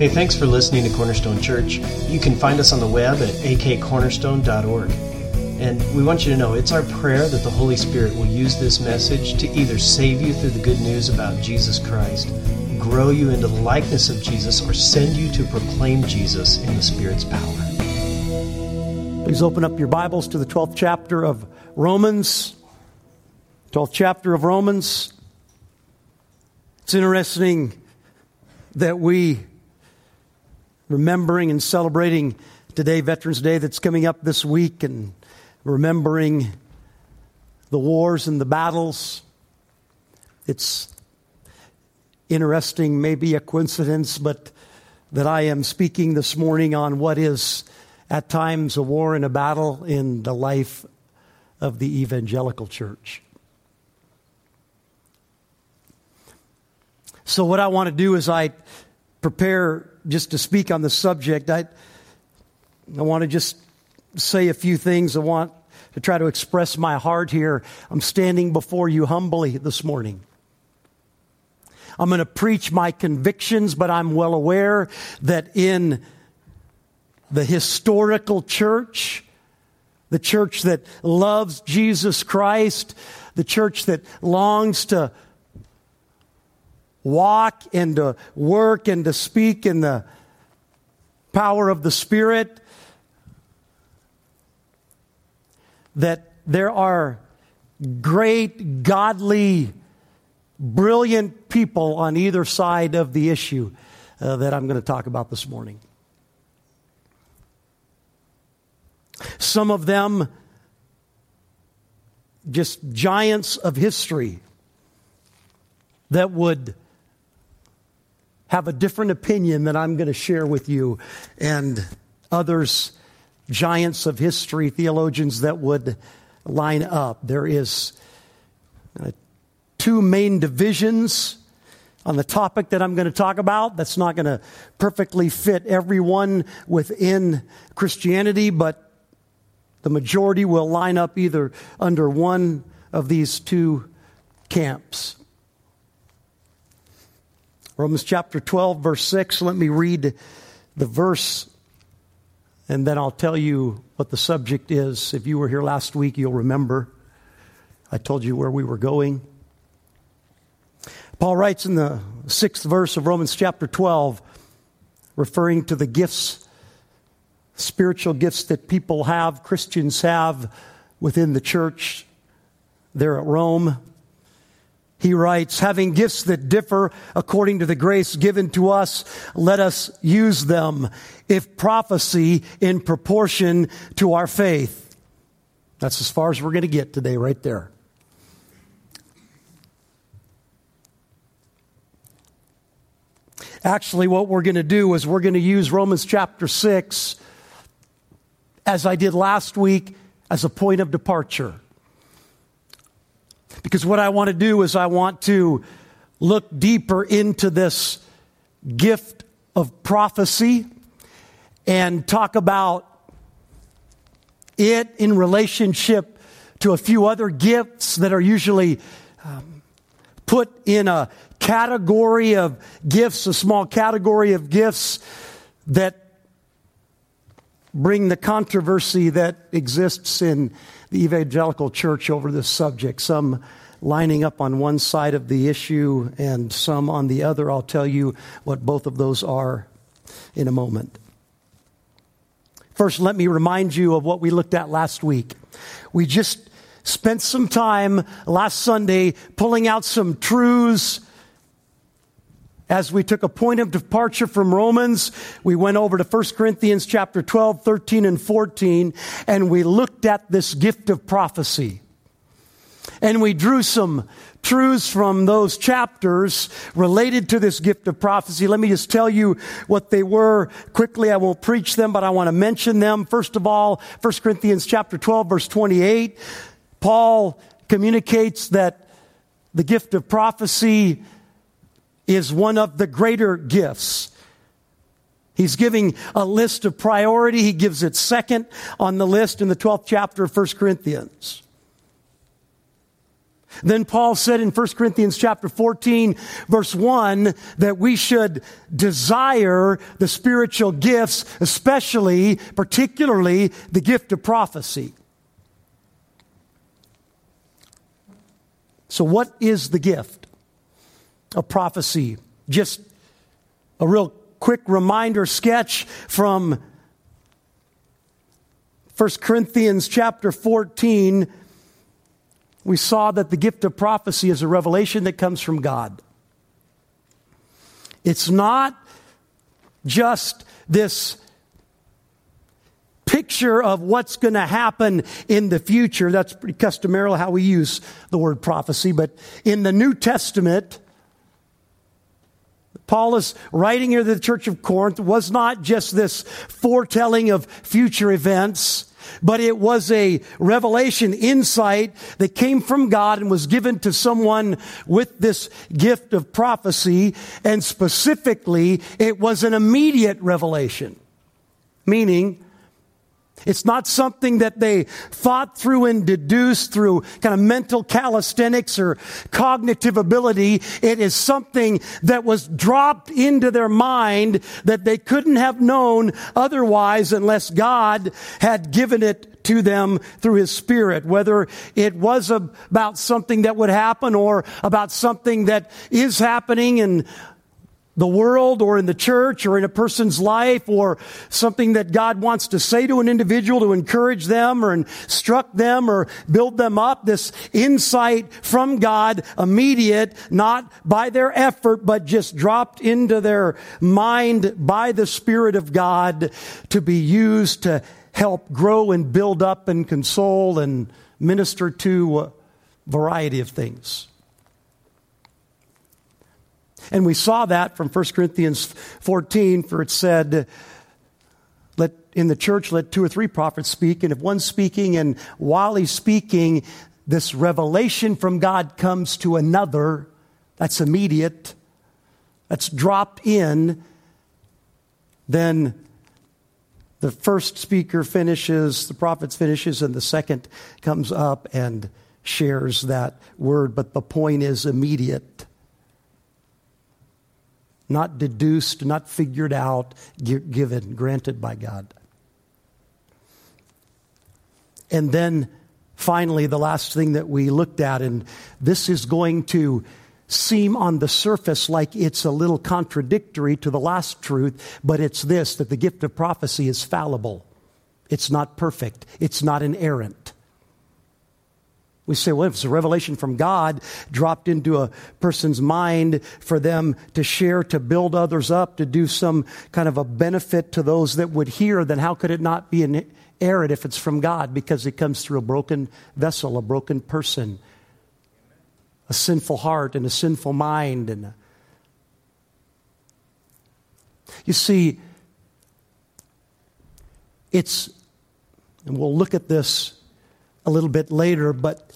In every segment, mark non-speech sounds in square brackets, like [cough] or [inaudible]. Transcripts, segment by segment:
Hey, thanks for listening to Cornerstone Church. You can find us on the web at akcornerstone.org. And we want you to know it's our prayer that the Holy Spirit will use this message to either save you through the good news about Jesus Christ, grow you into the likeness of Jesus, or send you to proclaim Jesus in the Spirit's power. Please open up your Bibles to the 12th chapter of Romans. 12th chapter of Romans. It's interesting that we remembering and celebrating today, Veterans Day, that's coming up this week, and remembering the wars and the battles. It's interesting, maybe a coincidence, but that I am speaking this morning on what is at times a war and a battle in the life of the evangelical church. So, what I want to do is I prepare just to speak on the subject, I, I want to just say a few things. I want to try to express my heart here. I'm standing before you humbly this morning. I'm going to preach my convictions, but I'm well aware that in the historical church, the church that loves Jesus Christ, the church that longs to walk and to work and to speak in the power of the Spirit, that there are great, godly, brilliant people on either side of the issue uh, that I'm going to talk about this morning. Some of them just giants of history that would have a different opinion that I'm going to share with you, and others, giants of history, theologians that would line up. There is uh, two main divisions on the topic that I'm going to talk about. That's not going to perfectly fit everyone within Christianity, but the majority will line up either under one of these two camps. Romans chapter 12, verse 6. Let me read the verse and then I'll tell you what the subject is. If you were here last week, you'll remember. I told you where we were going. Paul writes in the sixth verse of Romans chapter 12, referring to the gifts, spiritual gifts that people have, Christians have within the church there at Rome. He writes, having gifts that differ according to the grace given to us, let us use them. If prophecy in proportion to our faith. That's as far as we're going to get today, right there. Actually, what we're going to do is we're going to use Romans chapter 6, as I did last week, as a point of departure. Because what I want to do is I want to look deeper into this gift of prophecy and talk about it in relationship to a few other gifts that are usually um, put in a category of gifts, a small category of gifts that bring the controversy that exists in the evangelical church over this subject, some lining up on one side of the issue and some on the other. I'll tell you what both of those are in a moment. First, let me remind you of what we looked at last week. We just spent some time last Sunday pulling out some truths as we took a point of departure from Romans, we went over to 1 Corinthians chapter 12, 13, and 14, and we looked at this gift of prophecy. And we drew some truths from those chapters related to this gift of prophecy. Let me just tell you what they were quickly. I won't preach them, but I want to mention them. First of all, 1 Corinthians chapter 12, verse 28, Paul communicates that the gift of prophecy is one of the greater gifts. He's giving a list of priority. He gives it second on the list in the 12th chapter of 1 Corinthians. Then Paul said in 1 Corinthians chapter 14 verse 1 that we should desire the spiritual gifts, especially, particularly the gift of prophecy. So what is the gift of prophecy? Just a real quick reminder sketch from 1 Corinthians chapter 14 we saw that the gift of prophecy is a revelation that comes from God. It's not just this picture of what's going to happen in the future. That's pretty customarily how we use the word prophecy. But in the New Testament, Paul is writing here to the church of Corinth was not just this foretelling of future events but it was a revelation, insight that came from God and was given to someone with this gift of prophecy. And specifically, it was an immediate revelation. Meaning, it's not something that they thought through and deduced through kind of mental calisthenics or cognitive ability. It is something that was dropped into their mind that they couldn't have known otherwise unless God had given it to them through His Spirit. Whether it was about something that would happen or about something that is happening and the world or in the church or in a person's life or something that God wants to say to an individual to encourage them or instruct them or build them up. This insight from God, immediate, not by their effort, but just dropped into their mind by the Spirit of God to be used to help grow and build up and console and minister to a variety of things. And we saw that from 1 Corinthians 14, for it said, let, in the church, let two or three prophets speak, and if one's speaking, and while he's speaking, this revelation from God comes to another, that's immediate, that's dropped in, then the first speaker finishes, the prophet finishes, and the second comes up and shares that word. But the point is immediate not deduced, not figured out, given, granted by God. And then finally, the last thing that we looked at, and this is going to seem on the surface like it's a little contradictory to the last truth, but it's this that the gift of prophecy is fallible. It's not perfect. It's not inerrant. We say, well, if it's a revelation from God dropped into a person's mind for them to share, to build others up, to do some kind of a benefit to those that would hear, then how could it not be an error if it's from God? Because it comes through a broken vessel, a broken person, a sinful heart, and a sinful mind. And. You see, it's, and we'll look at this a little bit later, but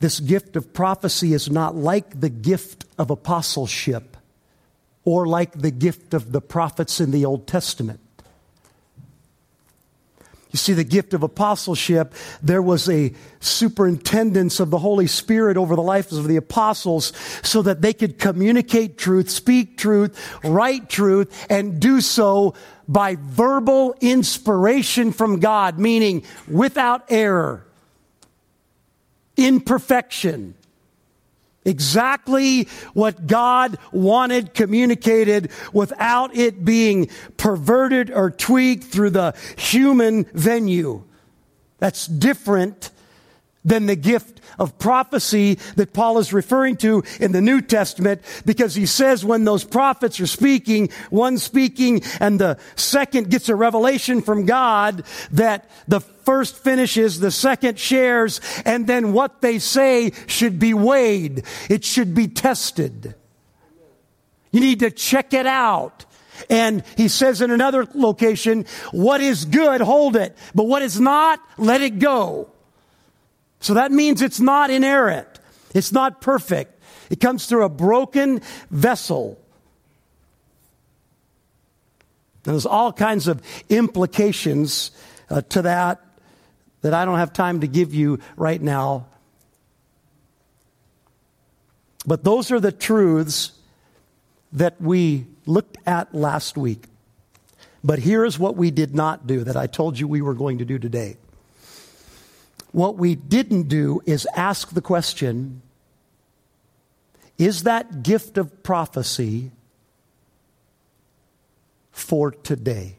this gift of prophecy is not like the gift of apostleship or like the gift of the prophets in the Old Testament. You see, the gift of apostleship, there was a superintendence of the Holy Spirit over the lives of the apostles so that they could communicate truth, speak truth, write truth, and do so by verbal inspiration from God, meaning without error imperfection. Exactly what God wanted communicated without it being perverted or tweaked through the human venue. That's different than the gift of prophecy that Paul is referring to in the New Testament because he says when those prophets are speaking, one speaking and the second gets a revelation from God that the first finishes, the second shares, and then what they say should be weighed. It should be tested. You need to check it out. And he says in another location, what is good, hold it. But what is not, let it go. So that means it's not inerrant. It's not perfect. It comes through a broken vessel. And there's all kinds of implications uh, to that that I don't have time to give you right now. But those are the truths that we looked at last week. But here is what we did not do that I told you we were going to do today. What we didn't do is ask the question is that gift of prophecy for today?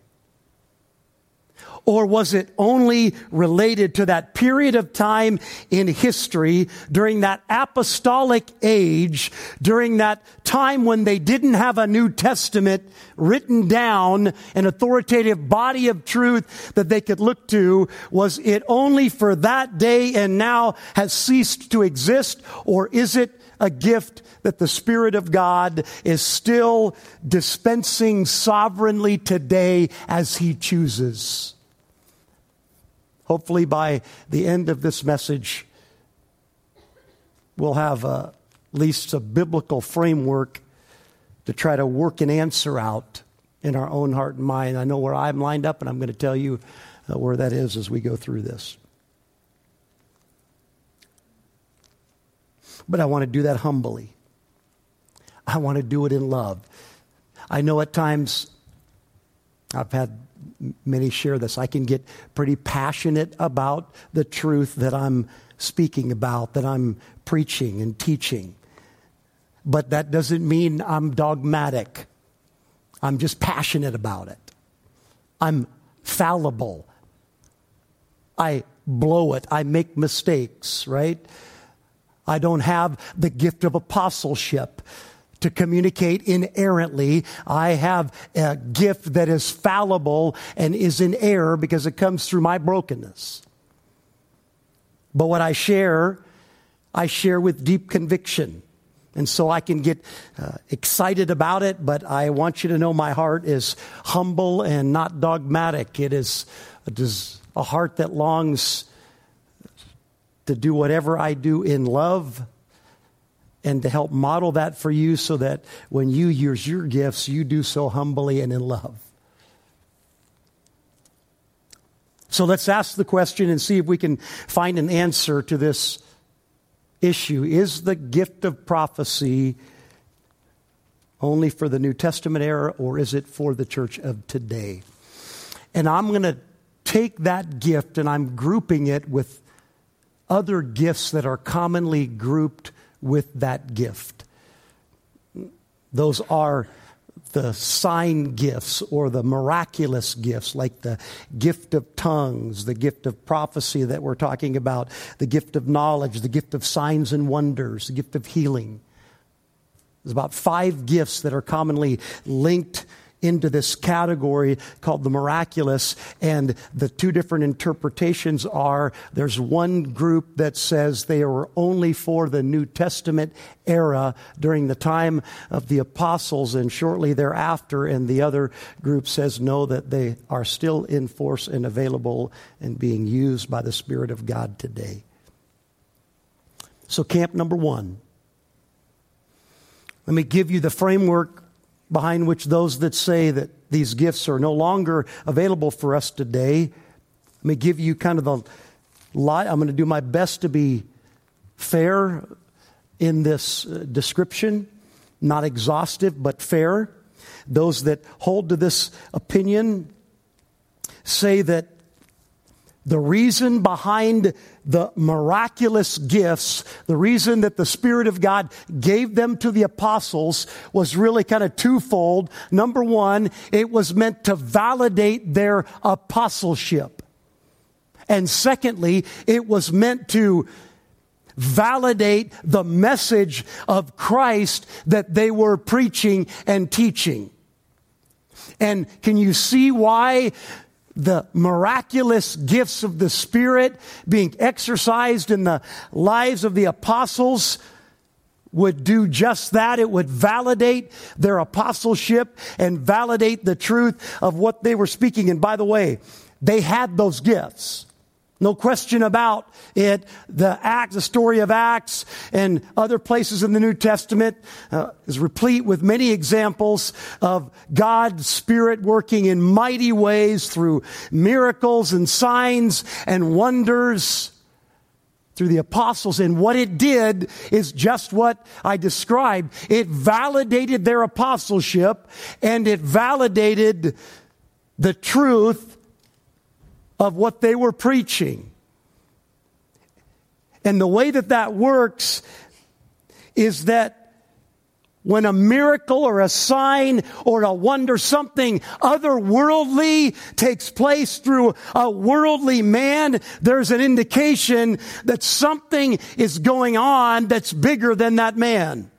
Or was it only related to that period of time in history during that apostolic age, during that time when they didn't have a New Testament written down, an authoritative body of truth that they could look to? Was it only for that day and now has ceased to exist? Or is it a gift that the Spirit of God is still dispensing sovereignly today as He chooses? Hopefully, by the end of this message, we'll have uh, at least a biblical framework to try to work an answer out in our own heart and mind. I know where I'm lined up, and I'm going to tell you uh, where that is as we go through this. But I want to do that humbly. I want to do it in love. I know at times I've had many share this. I can get pretty passionate about the truth that I'm speaking about, that I'm preaching and teaching. But that doesn't mean I'm dogmatic. I'm just passionate about it. I'm fallible. I blow it. I make mistakes, right? I don't have the gift of apostleship to communicate inerrantly. I have a gift that is fallible and is in error because it comes through my brokenness. But what I share, I share with deep conviction. And so I can get uh, excited about it, but I want you to know my heart is humble and not dogmatic. It is a heart that longs to do whatever I do in love and to help model that for you so that when you use your gifts, you do so humbly and in love. So let's ask the question and see if we can find an answer to this issue. Is the gift of prophecy only for the New Testament era or is it for the church of today? And I'm going to take that gift and I'm grouping it with other gifts that are commonly grouped with that gift. Those are the sign gifts or the miraculous gifts, like the gift of tongues, the gift of prophecy that we're talking about, the gift of knowledge, the gift of signs and wonders, the gift of healing. There's about five gifts that are commonly linked into this category called the miraculous. And the two different interpretations are there's one group that says they were only for the New Testament era during the time of the apostles and shortly thereafter. And the other group says no, that they are still in force and available and being used by the Spirit of God today. So, camp number one. Let me give you the framework behind which those that say that these gifts are no longer available for us today. Let me give you kind of the lie. I'm going to do my best to be fair in this uh, description, not exhaustive, but fair. Those that hold to this opinion say that the reason behind the miraculous gifts, the reason that the Spirit of God gave them to the apostles was really kind of twofold. Number one, it was meant to validate their apostleship. And secondly, it was meant to validate the message of Christ that they were preaching and teaching. And can you see why the miraculous gifts of the Spirit being exercised in the lives of the apostles would do just that. It would validate their apostleship and validate the truth of what they were speaking. And by the way, they had those gifts. No question about it. The Acts, the story of Acts and other places in the New Testament uh, is replete with many examples of God's Spirit working in mighty ways through miracles and signs and wonders. through the apostles. And what it did is just what I described. It validated their apostleship and it validated the truth of what they were preaching. And the way that that works is that when a miracle or a sign or a wonder, something otherworldly takes place through a worldly man, there's an indication that something is going on that's bigger than that man.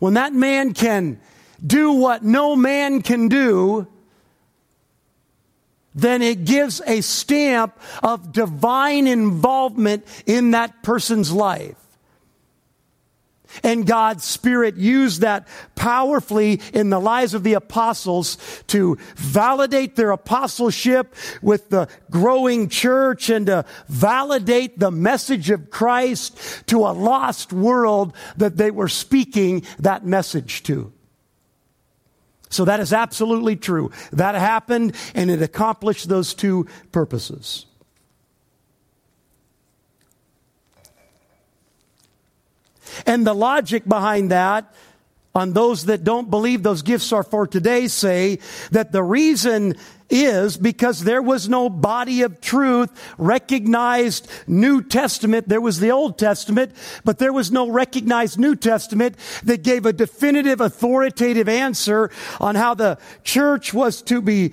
When that man can do what no man can do, then it gives a stamp of divine involvement in that person's life. And God's Spirit used that powerfully in the lives of the apostles to validate their apostleship with the growing church and to validate the message of Christ to a lost world that they were speaking that message to. So that is absolutely true. That happened and it accomplished those two purposes. And the logic behind that on those that don't believe those gifts are for today say that the reason is because there was no body of truth, recognized New Testament. There was the Old Testament, but there was no recognized New Testament that gave a definitive, authoritative answer on how the church was to be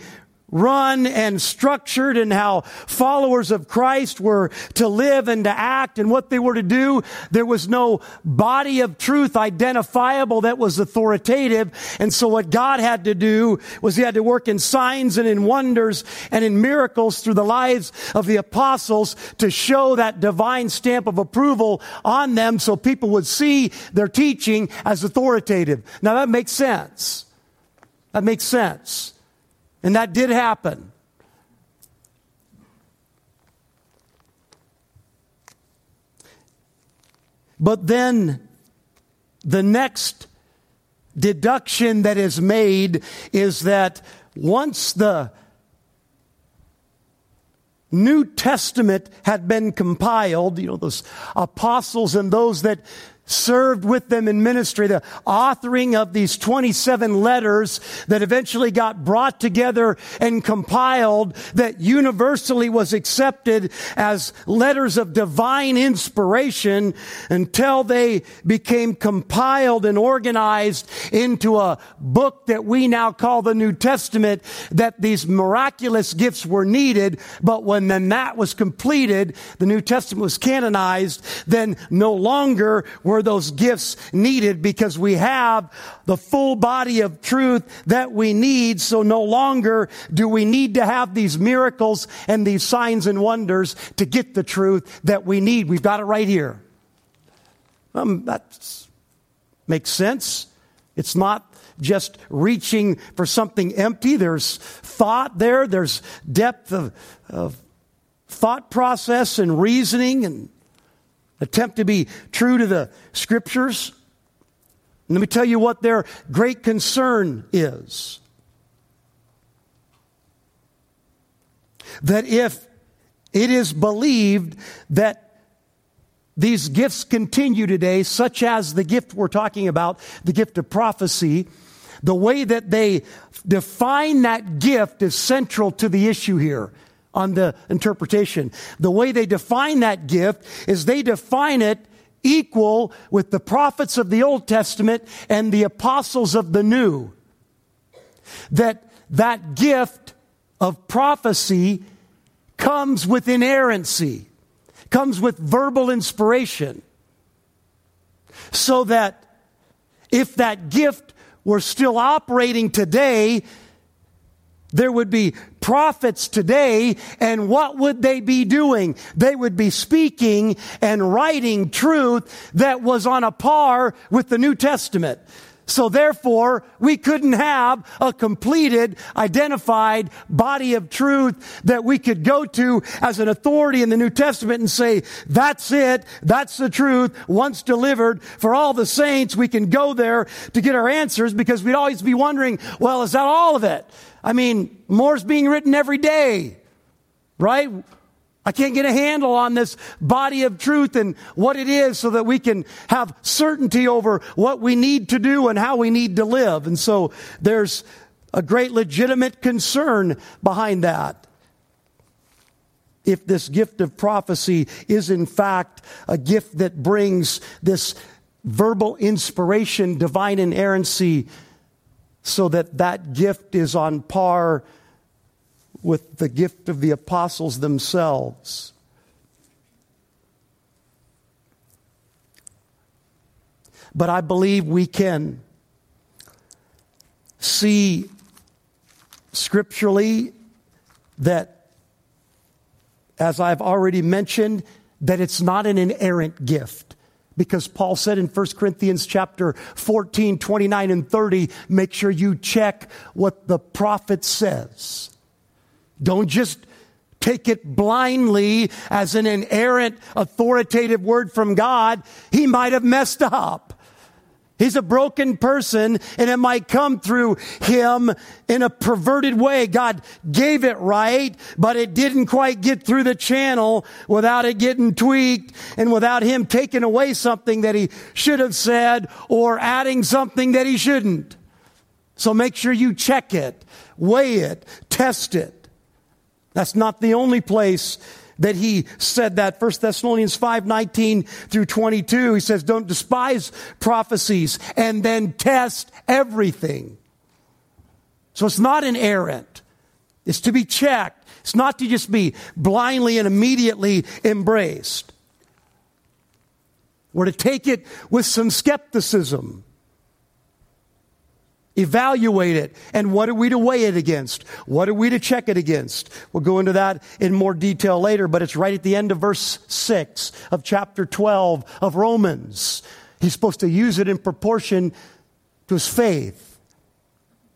run and structured and how followers of Christ were to live and to act and what they were to do. There was no body of truth identifiable that was authoritative. And so what God had to do was he had to work in signs and in wonders and in miracles through the lives of the apostles to show that divine stamp of approval on them so people would see their teaching as authoritative. Now that makes sense. That makes sense. And that did happen. But then the next deduction that is made is that once the New Testament had been compiled, you know, those apostles and those that served with them in ministry, the authoring of these 27 letters that eventually got brought together and compiled that universally was accepted as letters of divine inspiration until they became compiled and organized into a book that we now call the New Testament, that these miraculous gifts were needed. But when then that was completed, the New Testament was canonized, then no longer were those gifts needed because we have the full body of truth that we need. So no longer do we need to have these miracles and these signs and wonders to get the truth that we need. We've got it right here. Um, that makes sense. It's not just reaching for something empty. There's thought there. There's depth of, of thought process and reasoning and attempt to be true to the scriptures. let me tell you what their great concern is. That if it is believed that these gifts continue today, such as the gift we're talking about, the gift of prophecy, the way that they define that gift is central to the issue here on the interpretation. The way they define that gift is they define it equal with the prophets of the Old Testament and the apostles of the New. That that gift of prophecy comes with inerrancy, comes with verbal inspiration. So that if that gift were still operating today, there would be prophets today, and what would they be doing? They would be speaking and writing truth that was on a par with the New Testament. So therefore, we couldn't have a completed, identified body of truth that we could go to as an authority in the New Testament and say, that's it, that's the truth, once delivered for all the saints, we can go there to get our answers because we'd always be wondering, well, is that all of it? I mean, more's being written every day, right? I can't get a handle on this body of truth and what it is so that we can have certainty over what we need to do and how we need to live. And so there's a great legitimate concern behind that. If this gift of prophecy is in fact a gift that brings this verbal inspiration, divine inerrancy, so that that gift is on par with the gift of the apostles themselves. But I believe we can see scripturally that, as I've already mentioned, that it's not an inerrant gift. Because Paul said in 1 Corinthians chapter 14, 29 and 30, make sure you check what the prophet says. Don't just take it blindly as an inerrant, authoritative word from God. He might have messed up. He's a broken person and it might come through him in a perverted way. God gave it right, but it didn't quite get through the channel without it getting tweaked and without him taking away something that he should have said or adding something that he shouldn't. So make sure you check it, weigh it, test it. That's not the only place that he said that. 1 Thessalonians 5, 19 through 22. He says, don't despise prophecies and then test everything. So it's not inerrant. It's to be checked. It's not to just be blindly and immediately embraced. We're to take it with some skepticism evaluate it, and what are we to weigh it against? What are we to check it against? We'll go into that in more detail later, but it's right at the end of verse 6 of chapter 12 of Romans. He's supposed to use it in proportion to his faith.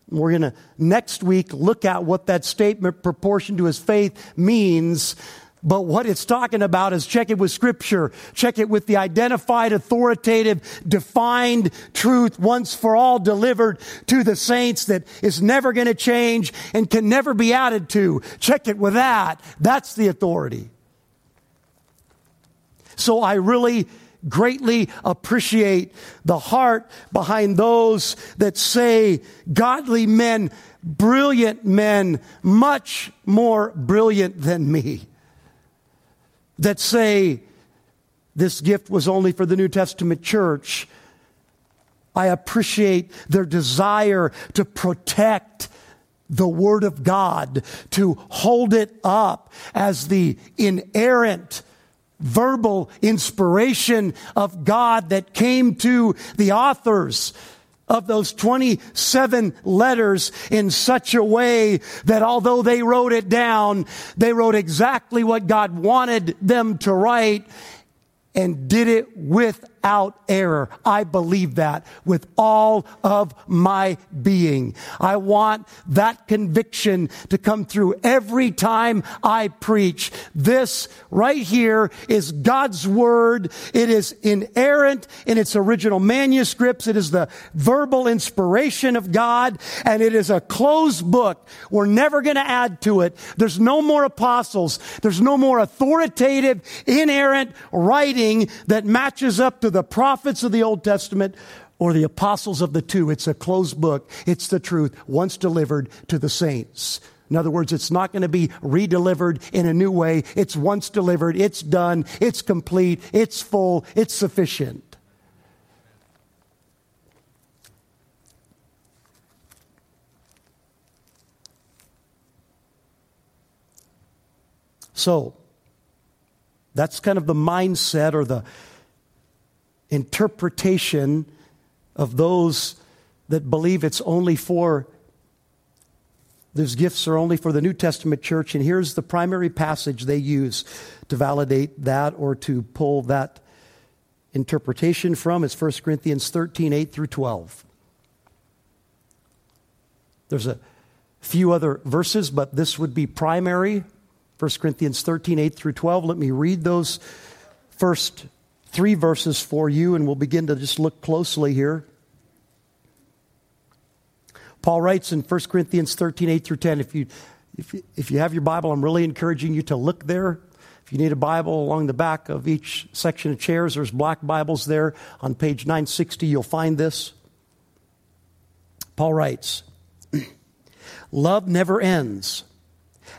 We're going to next week look at what that statement, proportion to his faith, means but what it's talking about is check it with scripture. Check it with the identified, authoritative, defined truth once for all delivered to the saints that is never going to change and can never be added to. Check it with that. That's the authority. So I really greatly appreciate the heart behind those that say godly men, brilliant men, much more brilliant than me that say this gift was only for the New Testament church. I appreciate their desire to protect the Word of God, to hold it up as the inerrant, verbal inspiration of God that came to the authors of those 27 letters in such a way that although they wrote it down, they wrote exactly what God wanted them to write and did it with without error. I believe that with all of my being. I want that conviction to come through every time I preach. This right here is God's word. It is inerrant in its original manuscripts. It is the verbal inspiration of God and it is a closed book. We're never going to add to it. There's no more apostles. There's no more authoritative, inerrant writing that matches up to the prophets of the Old Testament or the apostles of the two. It's a closed book. It's the truth once delivered to the saints. In other words, it's not going to be redelivered in a new way. It's once delivered. It's done. It's complete. It's full. It's sufficient. So, that's kind of the mindset or the interpretation of those that believe it's only for those gifts are only for the New Testament church. And here's the primary passage they use to validate that or to pull that interpretation from. It's 1 Corinthians 13, 8 through 12. There's a few other verses, but this would be primary. 1 Corinthians 13, 8 through 12. Let me read those first three verses for you, and we'll begin to just look closely here. Paul writes in 1 Corinthians 13, 8 through 10. If you, if you, if you have your Bible, I'm really encouraging you to look there If you need a Bible along the back of each section of chairs, there's black Bibles there. On page 960, you'll find this. Paul writes, [clears throat] Love never ends.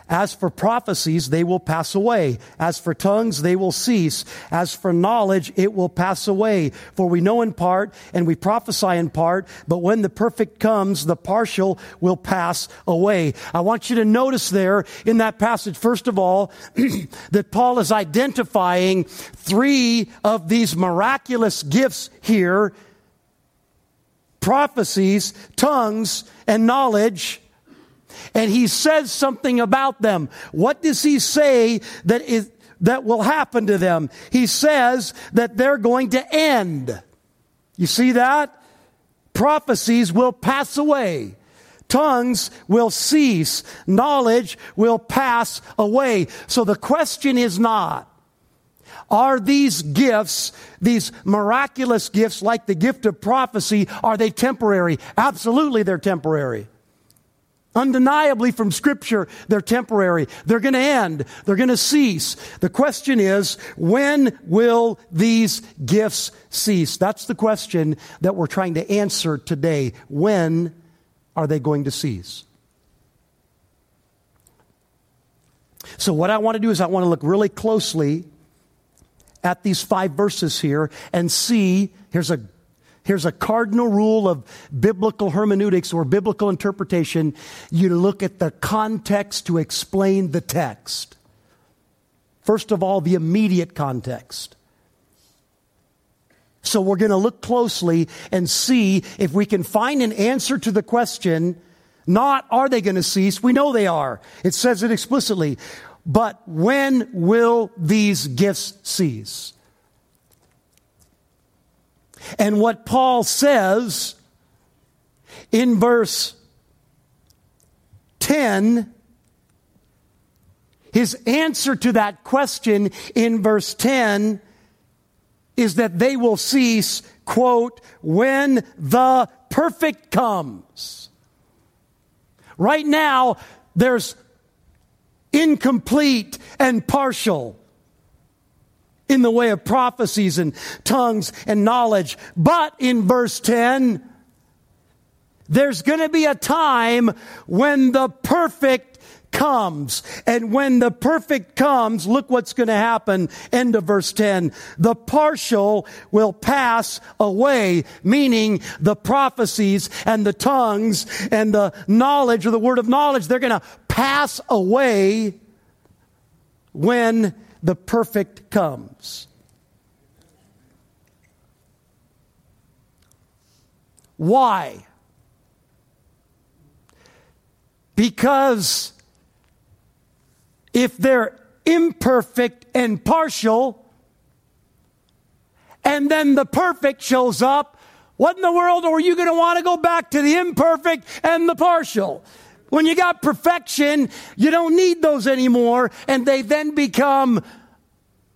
As for prophecies, they will pass away. As for tongues, they will cease. As for knowledge, it will pass away. For we know in part and we prophesy in part, but when the perfect comes, the partial will pass away. I want you to notice there in that passage, first of all, [clears throat] that Paul is identifying three of these miraculous gifts here prophecies, tongues, and knowledge and he says something about them. What does he say that is, that will happen to them? He says that they're going to end. You see that? Prophecies will pass away. Tongues will cease. Knowledge will pass away. So the question is not, are these gifts, these miraculous gifts like the gift of prophecy, are they temporary? Absolutely they're temporary. Undeniably from scripture, they're temporary. They're going to end. They're going to cease. The question is, when will these gifts cease? That's the question that we're trying to answer today. When are they going to cease? So what I want to do is I want to look really closely at these five verses here and see, here's a Here's a cardinal rule of biblical hermeneutics or biblical interpretation. You look at the context to explain the text. First of all, the immediate context. So we're going to look closely and see if we can find an answer to the question, not are they going to cease? We know they are. It says it explicitly. But when will these gifts cease? And what Paul says in verse 10, his answer to that question in verse 10 is that they will cease, quote, when the perfect comes. Right now, there's incomplete and partial in the way of prophecies and tongues and knowledge. But in verse 10, there's going to be a time when the perfect comes. And when the perfect comes, look what's going to happen. End of verse 10. The partial will pass away, meaning the prophecies and the tongues and the knowledge or the word of knowledge, they're going to pass away when the perfect comes. Why? Because if they're imperfect and partial, and then the perfect shows up, what in the world are you going to want to go back to the imperfect and the partial? When you got perfection, you don't need those anymore, and they then become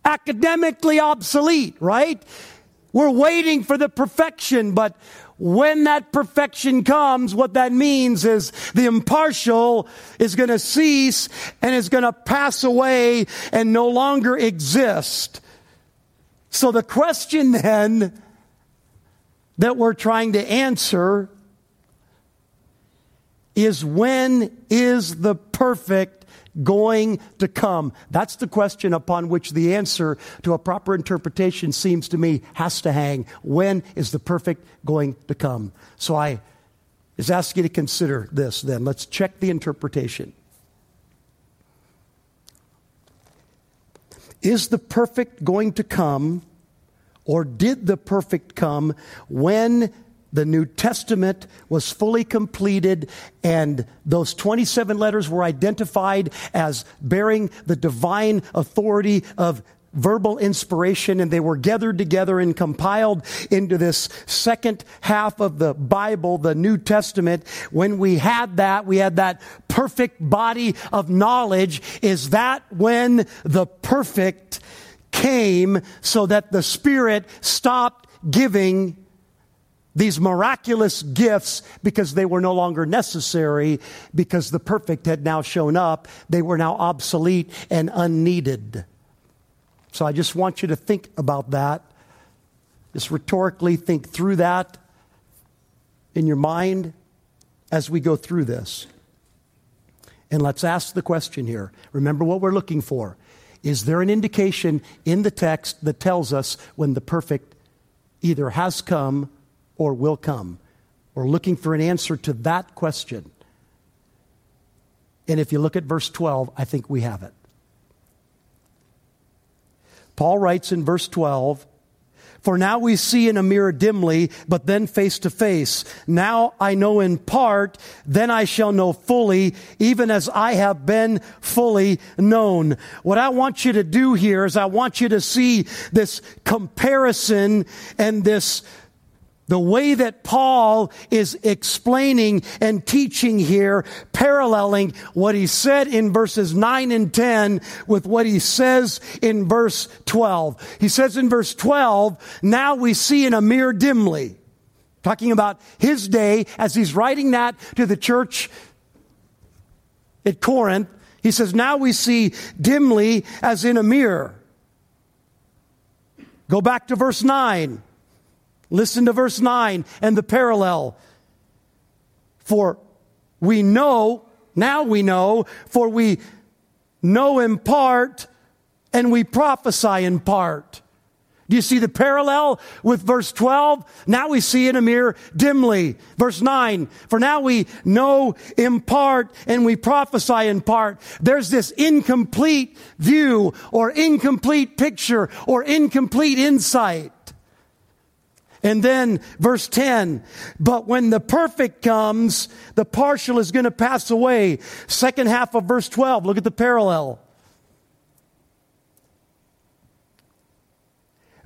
academically obsolete, right? We're waiting for the perfection, but when that perfection comes, what that means is the impartial is going to cease and is going to pass away and no longer exist. So the question then that we're trying to answer is when is the perfect going to come? That's the question upon which the answer to a proper interpretation seems to me has to hang. When is the perfect going to come? So I is asking you to consider this then. Let's check the interpretation. Is the perfect going to come, or did the perfect come when the New Testament was fully completed, and those 27 letters were identified as bearing the divine authority of verbal inspiration, and they were gathered together and compiled into this second half of the Bible, the New Testament. When we had that, we had that perfect body of knowledge. Is that when the perfect came so that the Spirit stopped giving these miraculous gifts because they were no longer necessary because the perfect had now shown up. They were now obsolete and unneeded. So I just want you to think about that. Just rhetorically think through that in your mind as we go through this. And let's ask the question here. Remember what we're looking for. Is there an indication in the text that tells us when the perfect either has come or will come? We're looking for an answer to that question. And if you look at verse 12, I think we have it. Paul writes in verse 12, for now we see in a mirror dimly, but then face to face. Now I know in part, then I shall know fully, even as I have been fully known. What I want you to do here is I want you to see this comparison and this the way that Paul is explaining and teaching here, paralleling what he said in verses 9 and 10 with what he says in verse 12. He says in verse 12, now we see in a mirror dimly. Talking about his day as he's writing that to the church at Corinth. He says, now we see dimly as in a mirror. Go back to verse 9. Listen to verse 9 and the parallel. For we know, now we know, for we know in part and we prophesy in part. Do you see the parallel with verse 12? Now we see in a mirror dimly. Verse 9, for now we know in part and we prophesy in part. There's this incomplete view or incomplete picture or incomplete insight. And then verse 10, but when the perfect comes, the partial is going to pass away. Second half of verse 12, look at the parallel.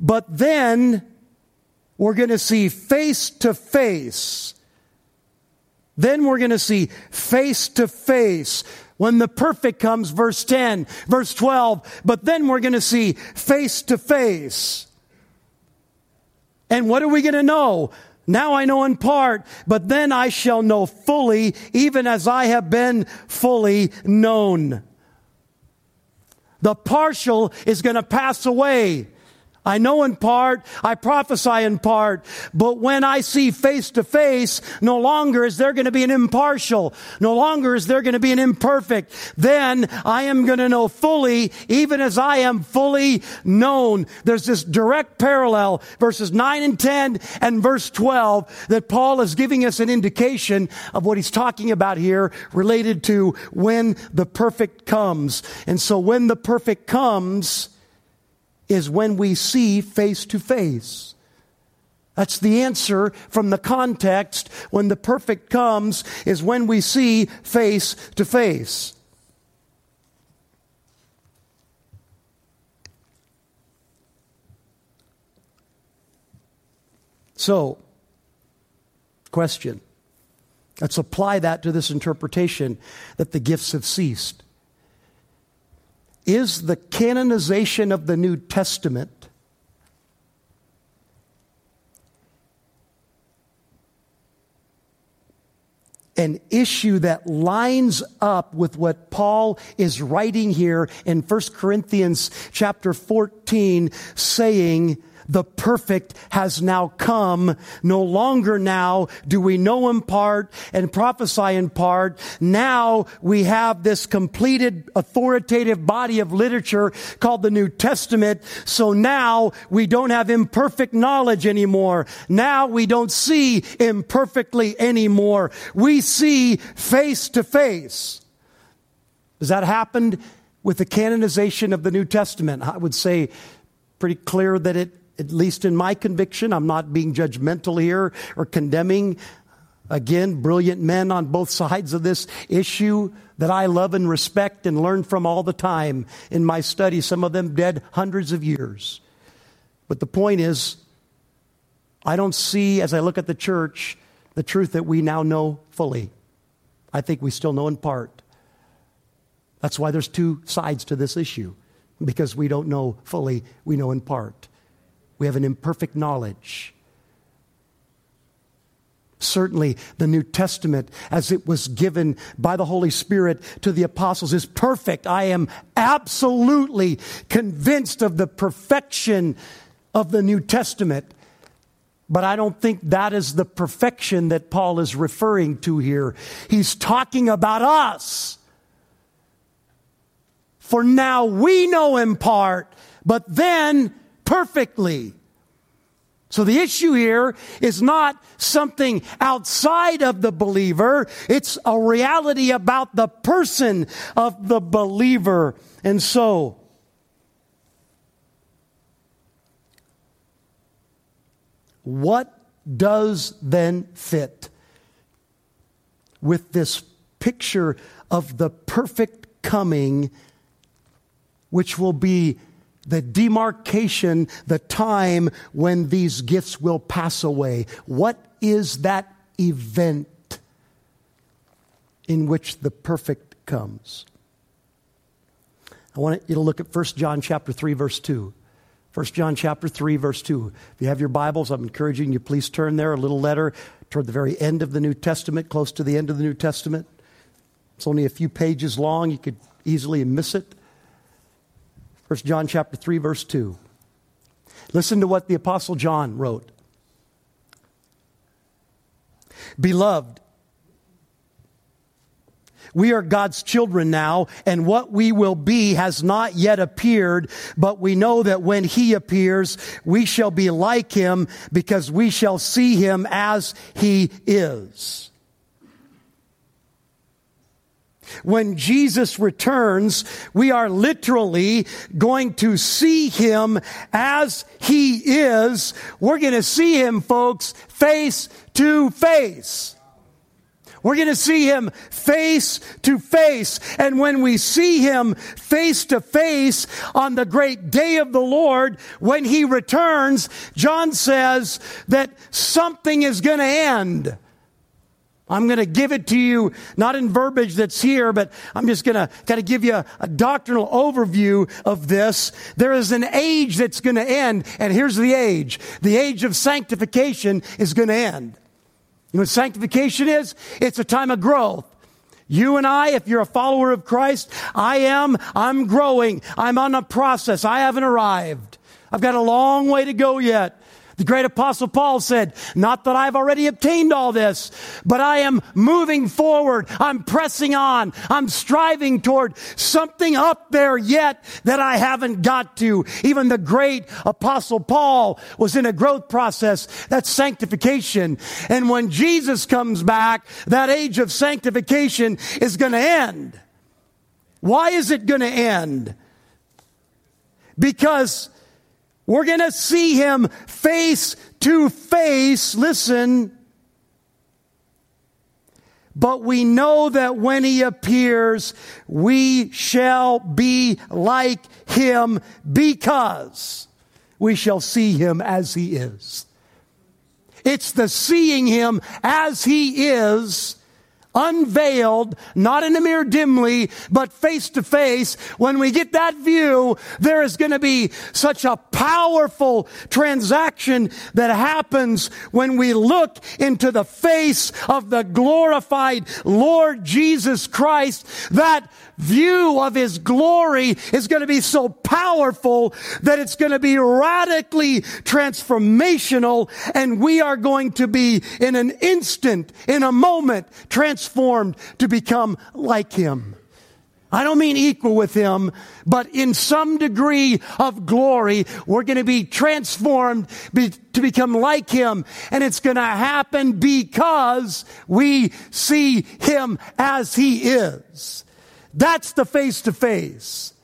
But then we're going to see face to face. Then we're going to see face to face when the perfect comes, verse 10, verse 12. But then we're going to see face to face. And what are we going to know? Now I know in part, but then I shall know fully, even as I have been fully known. The partial is going to pass away. I know in part, I prophesy in part, but when I see face to face, no longer is there going to be an impartial. No longer is there going to be an imperfect. Then I am going to know fully, even as I am fully known. There's this direct parallel, verses 9 and 10 and verse 12, that Paul is giving us an indication of what he's talking about here related to when the perfect comes. And so when the perfect comes, is when we see face to face. That's the answer from the context. When the perfect comes is when we see face to face. So, question. Let's apply that to this interpretation that the gifts have ceased is the canonization of the New Testament. An issue that lines up with what Paul is writing here in 1 Corinthians chapter 14 saying the perfect has now come. No longer now do we know in part and prophesy in part. Now we have this completed authoritative body of literature called the New Testament. So now we don't have imperfect knowledge anymore. Now we don't see imperfectly anymore. We see face to face. Has that happened with the canonization of the New Testament? I would say pretty clear that it at least in my conviction, I'm not being judgmental here or condemning. Again, brilliant men on both sides of this issue that I love and respect and learn from all the time in my study, some of them dead hundreds of years. But the point is, I don't see, as I look at the church, the truth that we now know fully. I think we still know in part. That's why there's two sides to this issue, because we don't know fully, we know in part. We have an imperfect knowledge. Certainly, the New Testament, as it was given by the Holy Spirit to the apostles, is perfect. I am absolutely convinced of the perfection of the New Testament. But I don't think that is the perfection that Paul is referring to here. He's talking about us. For now we know in part, but then perfectly. So the issue here is not something outside of the believer. It's a reality about the person of the believer. And so, what does then fit with this picture of the perfect coming, which will be the demarcation, the time when these gifts will pass away. What is that event in which the perfect comes? I want you to look at 1 John chapter 3 verse 2. 1 John chapter 3 verse 2. If you have your Bibles, I'm encouraging you please turn there a little letter toward the very end of the New Testament, close to the end of the New Testament. It's only a few pages long, you could easily miss it. 1 John chapter 3 verse 2. Listen to what the apostle John wrote. Beloved, we are God's children now, and what we will be has not yet appeared, but we know that when He appears, we shall be like Him because we shall see Him as He is. When Jesus returns, we are literally going to see him as he is. We're going to see him, folks, face to face. We're going to see him face to face. And when we see him face to face on the great day of the Lord, when he returns, John says that something is going to end. I'm going to give it to you, not in verbiage that's here, but I'm just going to kind of give you a, a, doctrinal overview of this. There is an age that's going to end, and here's the age. The age of sanctification is going to end. You know what sanctification is? It's a time of growth. You and I, if you're a follower of Christ, I am, I'm growing. I'm on a process. I haven't arrived. I've got a long way to go yet. The great apostle Paul said, not that I've already obtained all this, but I am moving forward. I'm pressing on. I'm striving toward something up there yet that I haven't got to. Even the great apostle Paul was in a growth process. That's sanctification. And when Jesus comes back, that age of sanctification is going to end. Why is it going to end? Because we're going to see him face to face. Listen. But we know that when he appears, we shall be like him because we shall see him as he is. It's the seeing him as he is unveiled, not in a mirror dimly, but face to face, when we get that view, there is going to be such a powerful transaction that happens when we look into the face of the glorified Lord Jesus Christ. That view of his glory is going to be so powerful that it's going to be radically transformational and we are going to be in an instant, in a moment, transformed to become like him. I don't mean equal with him, but in some degree of glory, we're going to be transformed be, to become like him. And it's going to happen because we see him as he is. That's the face to face.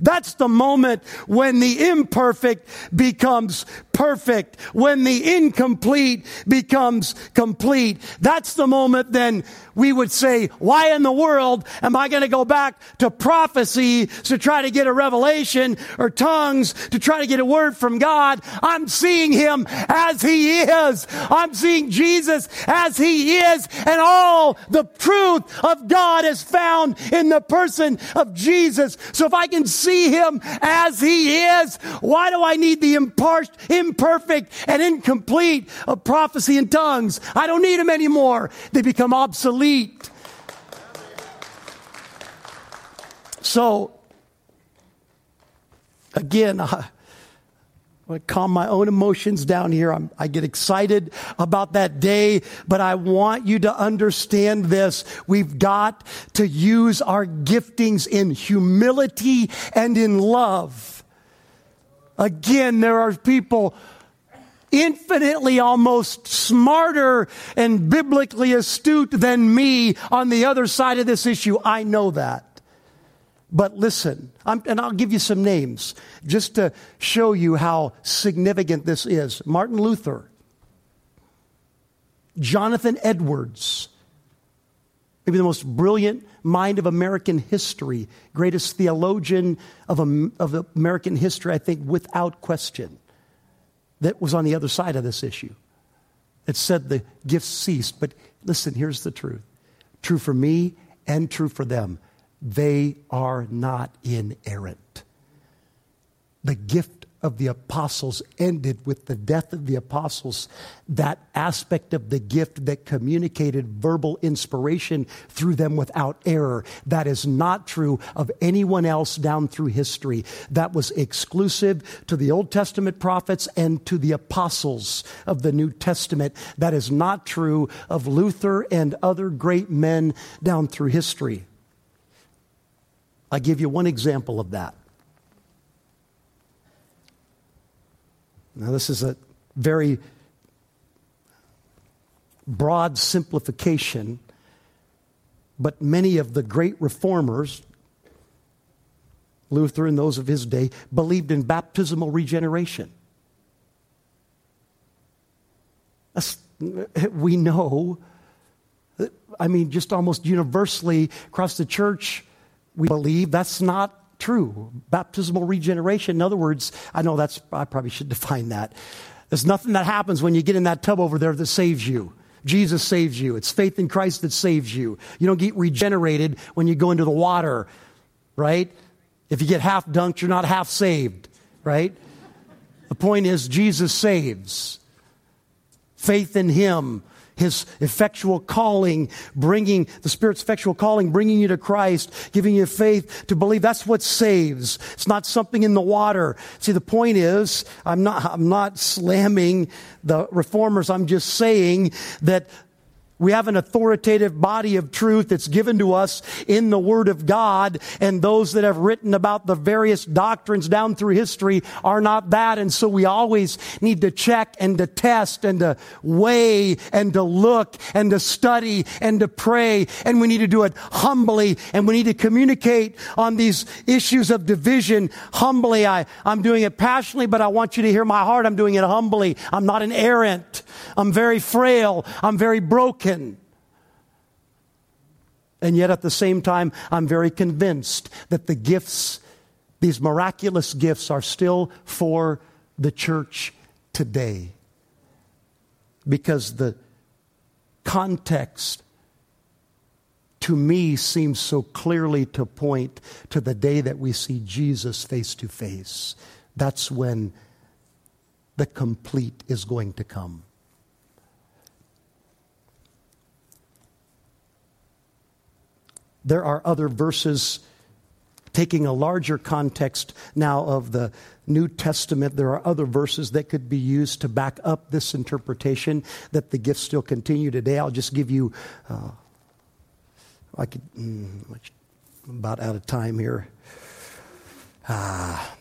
That's the moment when the imperfect becomes perfect, when the incomplete becomes complete. That's the moment then we would say, why in the world am I going to go back to prophecy to try to get a revelation or tongues to try to get a word from God? I'm seeing him as he is. I'm seeing Jesus as he is and all the truth of God is found in the person of Jesus. So if I can see him as he is, why do I need the impartial, imperfect and incomplete of prophecy and tongues. I don't need them anymore. They become obsolete. So, again, I, [laughs] I calm my own emotions down here. I'm, i get excited about that day, but I want you to understand this. We've got to use our giftings in humility and in love. Again, there are people infinitely almost smarter and biblically astute than me on the other side of this issue. I know that. But listen, I'm, and I'll give you some names just to show you how significant this is. Martin Luther, Jonathan Edwards, maybe the most brilliant mind of American history, greatest theologian of, of American history, I think, without question, that was on the other side of this issue. It said the gifts ceased. But listen, here's the truth true for me and true for them they are not inerrant. The gift of the apostles ended with the death of the apostles. That aspect of the gift that communicated verbal inspiration through them without error. That is not true of anyone else down through history. That was exclusive to the Old Testament prophets and to the apostles of the New Testament. That is not true of Luther and other great men down through history. I give you one example of that. Now, this is a very broad simplification, but many of the great reformers, Luther and those of his day, believed in baptismal regeneration. we know, I mean, just almost universally across the church, we believe that's not true. Baptismal regeneration, in other words, I know that's, I probably should [laughs] define that. There's nothing that happens when you get in that tub over there that saves you. Jesus saves you. It's faith in Christ that saves you. You don't get regenerated when you go into the water, right? If you get half dunked, you're not half saved, right? The point is, Jesus saves. Faith in Him his effectual calling, bringing the Spirit's effectual calling, bringing you to Christ, giving you faith to believe. That's what saves. It's not something in the water. See, the point is, I'm not, I'm not slamming the reformers. I'm just saying that we have an authoritative body of truth that's given to us in the Word of God, and those that have written about the various doctrines down through history are not that. And so we always need to check and to test and to weigh and to look and to study and to pray. And we need to do it humbly and we need to communicate on these issues of division humbly. I, I'm doing it passionately, but I want you to hear my heart. I'm doing it humbly. I'm not an errant. I'm very frail. I'm very broken. And yet at the same time, I'm very convinced that the gifts, these miraculous gifts, are still for the church today. Because the context to me seems so clearly to point to the day that we see Jesus face to face. That's when the complete is going to come. There are other verses taking a larger context now of the New Testament. There are other verses that could be used to back up this interpretation that the gifts still continue today. I'll just give you, uh, I could, mm, I'm about out of time here. Ah.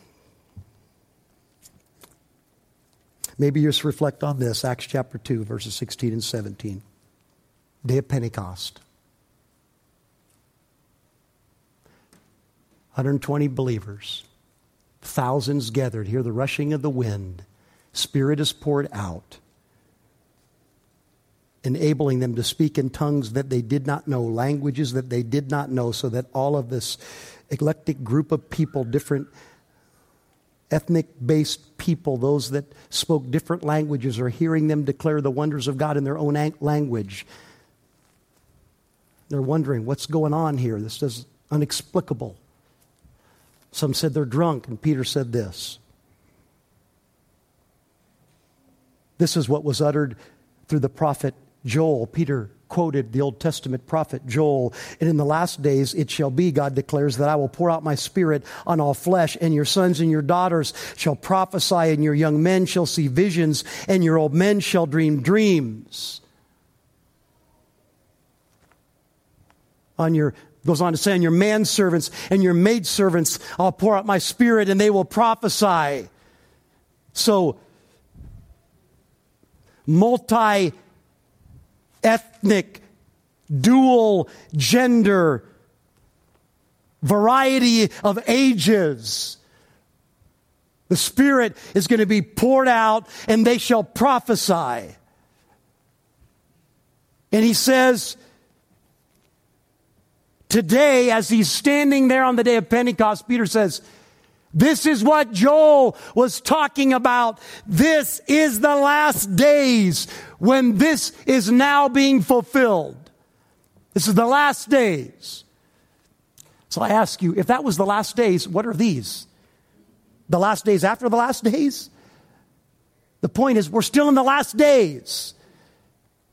Maybe just reflect on this Acts chapter 2, verses 16 and 17. Day of Pentecost. 120 believers, thousands gathered. Hear the rushing of the wind. Spirit is poured out, enabling them to speak in tongues that they did not know, languages that they did not know, so that all of this eclectic group of people, different ethnic based people, those that spoke different languages, are hearing them declare the wonders of God in their own language. They're wondering what's going on here. This is inexplicable. Some said they're drunk, and Peter said this This is what was uttered through the prophet Joel. Peter quoted the Old Testament prophet Joel. And in the last days it shall be, God declares, that I will pour out my spirit on all flesh, and your sons and your daughters shall prophesy, and your young men shall see visions, and your old men shall dream dreams. On your goes on to say, on your manservants and your maidservants, I'll pour out my spirit and they will prophesy. So, multi ethnic, dual gender, variety of ages. The Spirit is going to be poured out and they shall prophesy. And he says, today, as he's standing there on the day of Pentecost, Peter says, this is what Joel was talking about. This is the last days when this is now being fulfilled. This is the last days. So I ask you, if that was the last days, what are these? The last days after the last days? The point is, we're still in the last days.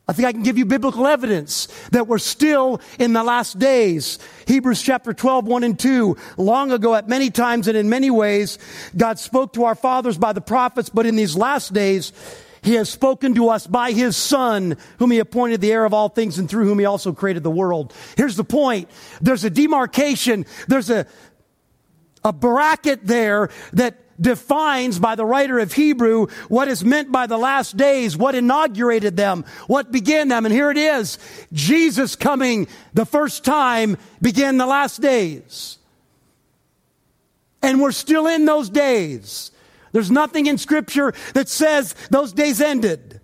I think I can give you biblical evidence that we're still in the last days. Hebrews chapter 12, 1 and 2. Long ago, at many times and in many ways, God spoke to our fathers by the prophets, but in these last days, he has spoken to us by his son, whom he appointed the heir of all things and through whom he also created the world. Here's the point. There's a demarcation. There's a, a bracket there that defines by the writer of Hebrew what is meant by the last days, what inaugurated them, what began them. And here it is. Jesus coming the first time began the last days. And we're still in those days. There's nothing in scripture that says those days ended.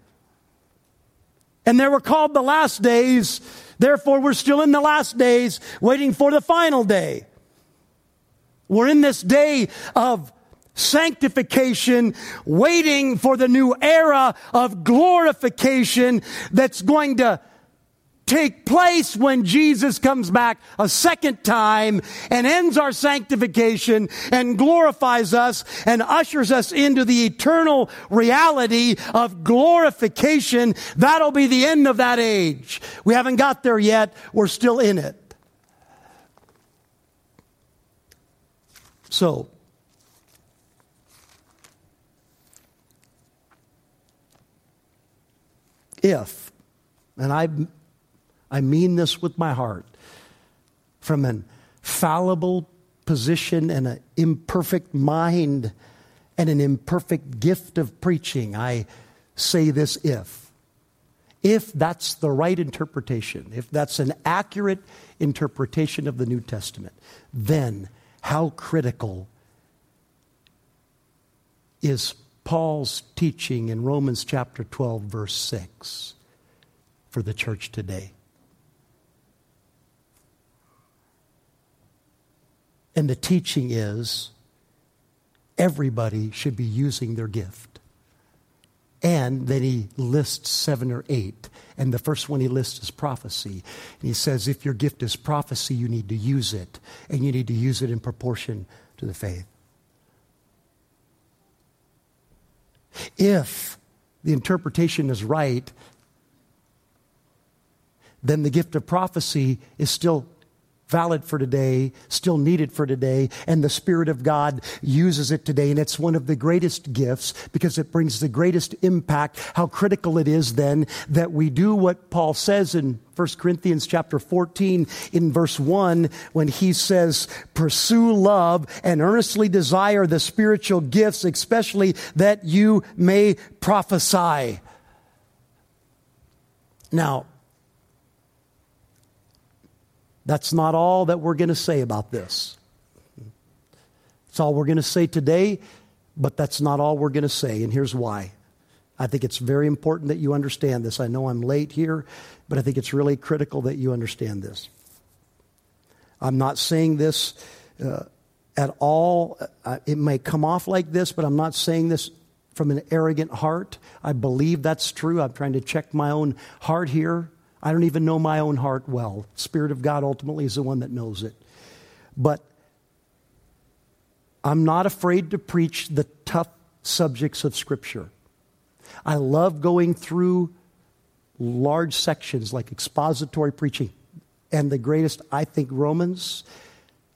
And they were called the last days. Therefore, we're still in the last days waiting for the final day. We're in this day of sanctification, waiting for the new era of glorification that's going to take place when Jesus comes back a second time and ends our sanctification and glorifies us and ushers us into the eternal reality of glorification. That'll be the end of that age. We haven't got there yet. We're still in it. So, if, and I, I mean this with my heart, from an fallible position and an imperfect mind and an imperfect gift of preaching, I say this if. If that's the right interpretation, if that's an accurate interpretation of the New Testament, then how critical is Paul's teaching in Romans chapter 12, verse 6 for the church today. And the teaching is everybody should be using their gift. And then he lists seven or eight. And the first one he lists is prophecy. And he says, if your gift is prophecy, you need to use it. And you need to use it in proportion to the faith. If the interpretation is right, then the gift of prophecy is still valid for today, still needed for today, and the Spirit of God uses it today. And it's one of the greatest gifts because it brings the greatest impact. How critical it is then that we do what Paul says in 1 Corinthians chapter 14 in verse 1 when he says, pursue love and earnestly desire the spiritual gifts, especially that you may prophesy. Now, that's not all that we're going to say about this. That's all we're going to say today, but that's not all we're going to say, and here's why. I think it's very important that you understand this. I know I'm late here, but I think it's really critical that you understand this. I'm not saying this uh, at all. Uh, it may come off like this, but I'm not saying this from an arrogant heart. I believe that's true. I'm trying to check my own heart here. I don't even know my own heart well. Spirit of God ultimately is the one that knows it. But I'm not afraid to preach the tough subjects of Scripture. I love going through large sections like expository preaching. And the greatest, I think, Romans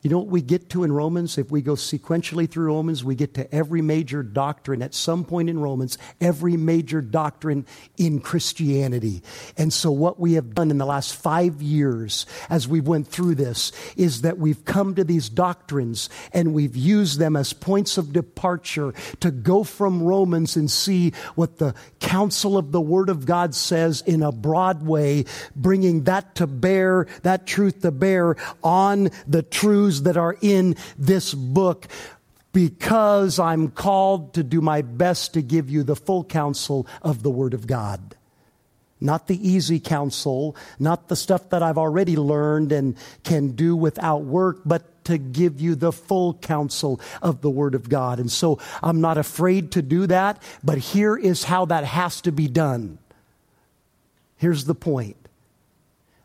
you know what we get to in Romans? If we go sequentially through Romans, we get to every major doctrine at some point in Romans, every major doctrine in Christianity. And so what we have done in the last five years as we went through this is that we've come to these doctrines and we've used them as points of departure to go from Romans and see what the counsel of the Word of God says in a broad way, bringing that to bear, that truth to bear on the truths that are in this book because I'm called to do my best to give you the full counsel of the Word of God. Not the easy counsel, not the stuff that I've already learned and can do without work, but to give you the full counsel of the Word of God. And so I'm not afraid to do that, but here is how that has to be done. Here's the point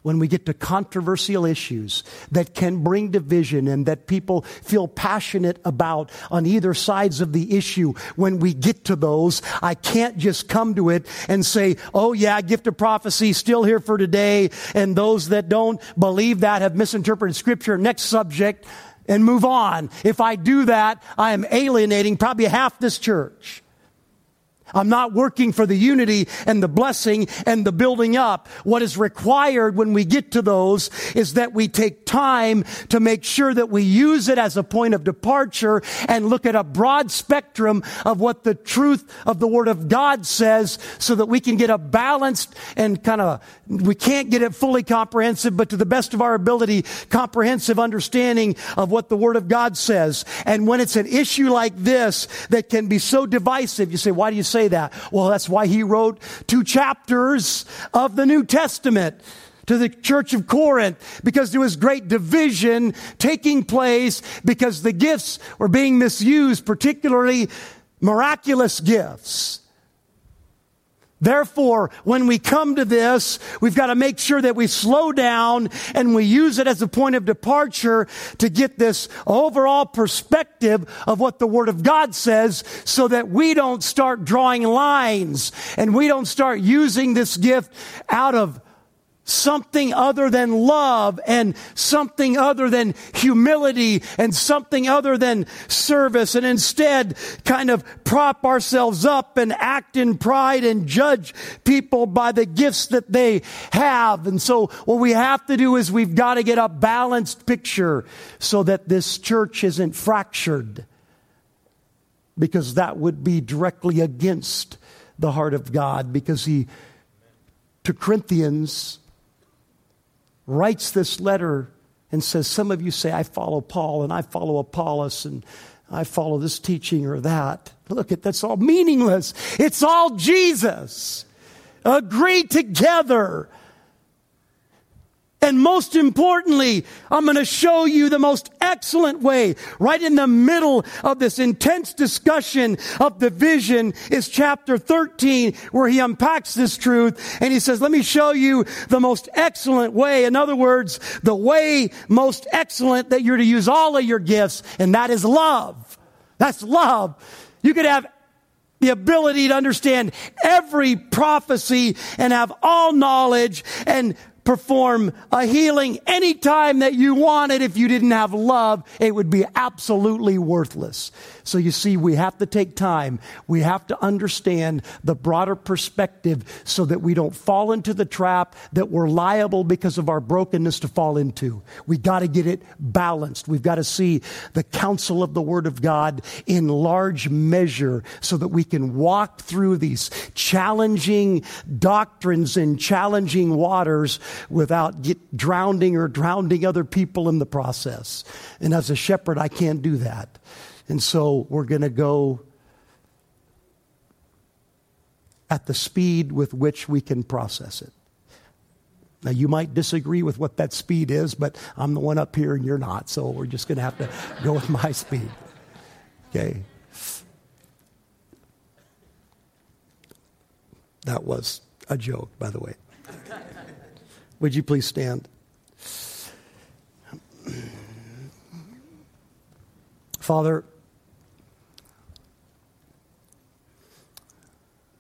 when we get to controversial issues that can bring division and that people feel passionate about on either sides of the issue, when we get to those, I can't just come to it and say, oh yeah, gift of prophecy still here for today. And those that don't believe that have misinterpreted scripture. Next subject and move on. If I do that, I am alienating probably half this church. I'm not working for the unity and the blessing and the building up. What is required when we get to those is that we take time to make sure that we use it as a point of departure and look at a broad spectrum of what the truth of the Word of God says so that we can get a balanced and kind of, we can't get it fully comprehensive, but to the best of our ability, comprehensive understanding of what the Word of God says. And when it's an issue like this that can be so divisive, you say, why do you say say that? Well, that's why he wrote two chapters of the New Testament to the church of Corinth because there was great division taking place because the gifts were being misused, particularly miraculous gifts. Therefore, when we come to this, we've got to make sure that we slow down and we use it as a point of departure to get this overall perspective of what the Word of God says so that we don't start drawing lines and we don't start using this gift out of something other than love and something other than humility and something other than service and instead kind of prop ourselves up and act in pride and judge people by the gifts that they have. And so what we have to do is we've got to get a balanced picture so that this church isn't fractured because that would be directly against the heart of God because he to Corinthians writes this letter and says, Some of you say, I follow Paul and I follow Apollos and I follow this teaching or that. Look at that's all meaningless. It's all Jesus. Agree together and most importantly, I'm going to show you the most excellent way. Right in the middle of this intense discussion of the vision is chapter 13 where he unpacks this truth and he says, let me show you the most excellent way. In other words, the way most excellent that you're to use all of your gifts and that is love. That's love. You could have the ability to understand every prophecy and have all knowledge and perform a healing anytime that you wanted. If you didn't have love, it would be absolutely worthless. So you see, we have to take time. We have to understand the broader perspective so that we don't fall into the trap that we're liable because of our brokenness to fall into. We got to get it balanced. We've got to see the counsel of the Word of God in large measure so that we can walk through these challenging doctrines and challenging waters without get drowning or drowning other people in the process. And as a shepherd, I can't do that. And so we're going to go at the speed with which we can process it. Now, you might disagree with what that speed is, but I'm the one up here and you're not, so we're just going to have to [laughs] go with my speed. Okay? That was a joke, by the way. Would you please stand? Father,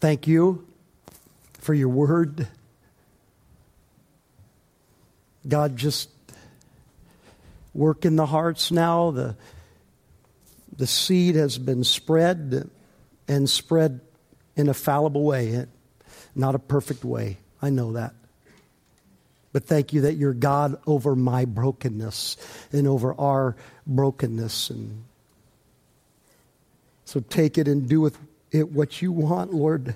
Thank you for your word. God, just work in the hearts now. The, the seed has been spread and spread in a fallible way, eh? not a perfect way. I know that. But thank you that you're God over my brokenness and over our brokenness. And so take it and do with it what you want, Lord.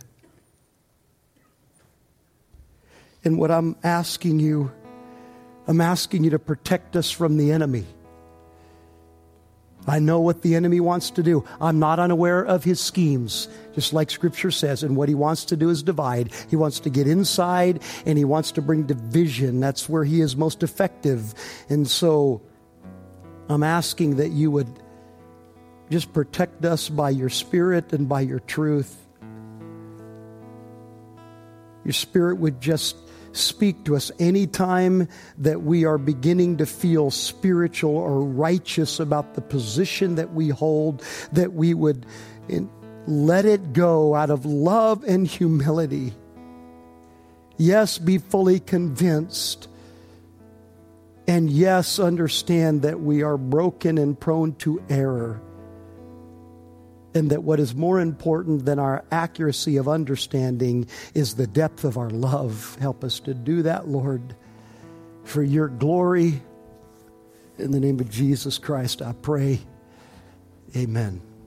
And what I'm asking you, I'm asking you to protect us from the enemy. I know what the enemy wants to do. I'm not unaware of his schemes, just like scripture says. And what he wants to do is divide. He wants to get inside and he wants to bring division. That's where he is most effective. And so I'm asking that you would just protect us by your spirit and by your truth. Your spirit would just speak to us anytime that we are beginning to feel spiritual or righteous about the position that we hold, that we would let it go out of love and humility. Yes, be fully convinced. And yes, understand that we are broken and prone to error and that what is more important than our accuracy of understanding is the depth of our love. Help us to do that, Lord, for your glory. In the name of Jesus Christ, I pray. Amen.